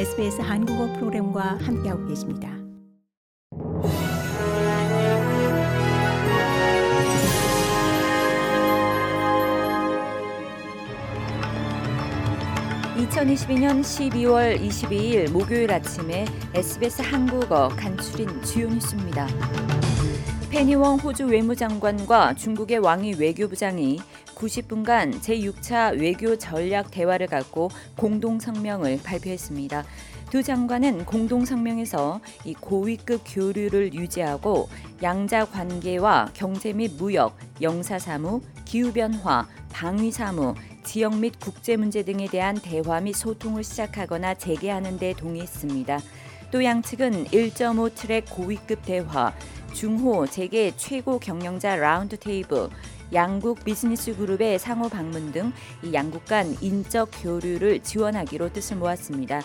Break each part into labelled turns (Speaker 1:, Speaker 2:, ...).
Speaker 1: SBS 한국어 프로그램과 함께하고 계십니다.
Speaker 2: (2022년 12월 22일) 목요일 아침에 SBS 한국어 간추린 주요 뉴스입니다. 페니웡 호주 외무장관과 중국의 왕이 외교부장이 90분간 제6차 외교 전략 대화를 갖고 공동 성명을 발표했습니다. 두 장관은 공동 성명에서 이 고위급 교류를 유지하고 양자 관계와 경제 및 무역, 영사 사무, 기후 변화, 방위 사무, 지역 및 국제 문제 등에 대한 대화 및 소통을 시작하거나 재개하는 데 동의했습니다. 또 양측은 1.5 트랙 고위급 대화, 중호 재계 최고 경영자 라운드 테이블, 양국 비즈니스 그룹의 상호 방문 등 이 양국 간 인적 교류를 지원하기로 뜻을 모았습니다.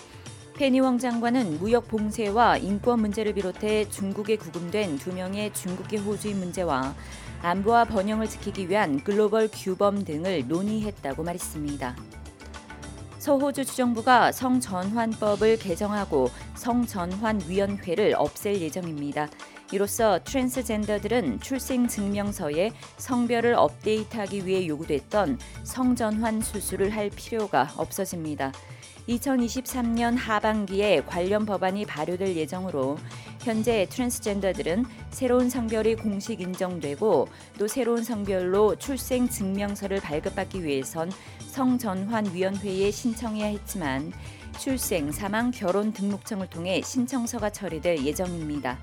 Speaker 2: 페니웡 장관은 무역 봉쇄와 인권 문제를 비롯해 중국에 구금된 두 명의 중국계 호주인 문제와 안보와 번영을 지키기 위한 글로벌 규범 등을 논의했다고 말했습니다. 서호주 주정부가 성전환법을 개정하고 성전환위원회를 없앨 예정입니다. 이로써 트랜스젠더들은 출생 증명서에 성별을 업데이트하기 위해 요구됐던 성전환 수술을 할 필요가 없어집니다. 2023년 하반기에 관련 법안이 발효될 예정으로 현재 트랜스젠더들은 새로운 성별이 공식 인정되고 또 새로운 성별로 출생 증명서를 발급받기 위해선 성전환위원회에 신청해야 했지만 출생, 사망, 결혼 등록청을 통해 신청서가 처리될 예정입니다.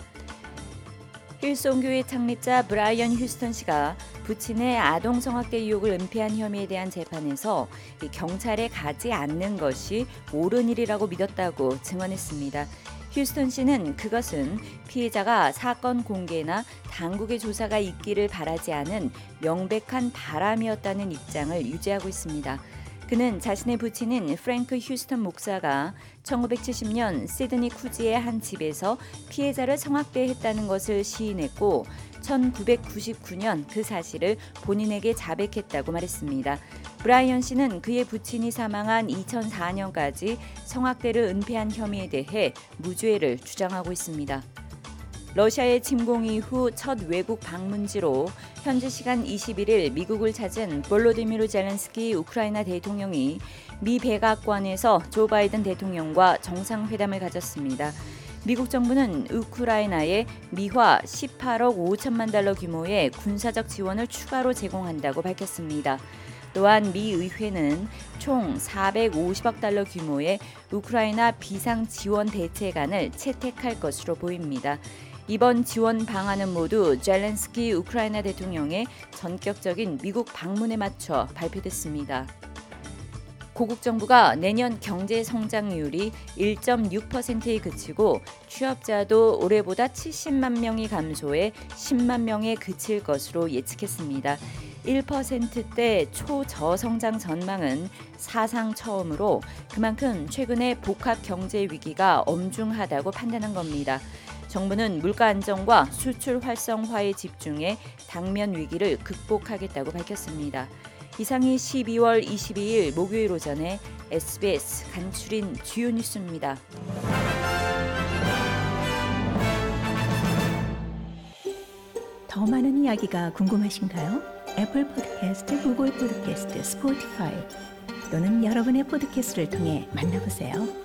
Speaker 2: 힐송교회 창립자 브라이언 휴스턴 씨가 부친의 아동 성학대 의혹을 은폐한 혐의에 대한 재판에서 경찰에 가지 않는 것이 옳은 일이라고 믿었다고 증언했습니다. 휴스턴 씨는 그것은 피해자가 사건 공개나 당국의 조사가 있기를 바라지 않은 명백한 바람이었다는 입장을 유지하고 있습니다. 그는 자신의 부친인 프랭크 휴스턴 목사가 1970년 시드니 쿠지의 한 집에서 피해자를 성학대했다는 것을 시인했고 1999년 그 사실을 본인에게 자백했다고 말했습니다. 브라이언 씨는 그의 부친이 사망한 2004년까지 성학대를 은폐한 혐의에 대해 무죄를 주장하고 있습니다. 러시아의 침공 이후 첫 외국 방문지로 현지 시간 21일 미국을 찾은 볼로디미르 젤렌스키 우크라이나 대통령이 미 백악관에서 조 바이든 대통령과 정상회담을 가졌습니다. 미국 정부는 우크라이나에 미화 18억 5천만 달러 규모의 군사적 지원을 추가로 제공한다고 밝혔습니다. 또한 미 의회는 총 450억 달러 규모의 우크라이나 비상 지원 대책안을 채택할 것으로 보입니다. 이번 지원 방안은 모두 젤렌스키 우크라이나 대통령의 전격적인 미국 방문에 맞춰 발표됐습니다. 고국 정부가 내년 경제 성장률이 1.6%에 그치고 취업자도 올해보다 70만 명이 감소해 10만 명에 그칠 것으로 예측했습니다. 1%대 초저성장 전망은 사상 처음으로 그만큼 최근에 복합 경제 위기가 엄중하다고 판단한 겁니다. 정부는 물가 안정과 수출 활성화에 집중해 당면 위기를 극복하겠다고 밝혔습니다. 이상이 12월 22일 목요일 오전에 SBS 간추린 주요 뉴스입니다.
Speaker 1: 더 많은 이야기가 궁금하신가요? 애플 포드캐스트, 구글 포드캐스트, 스포티파이 또는 여러분의 포드캐스트를 통해 만나보세요.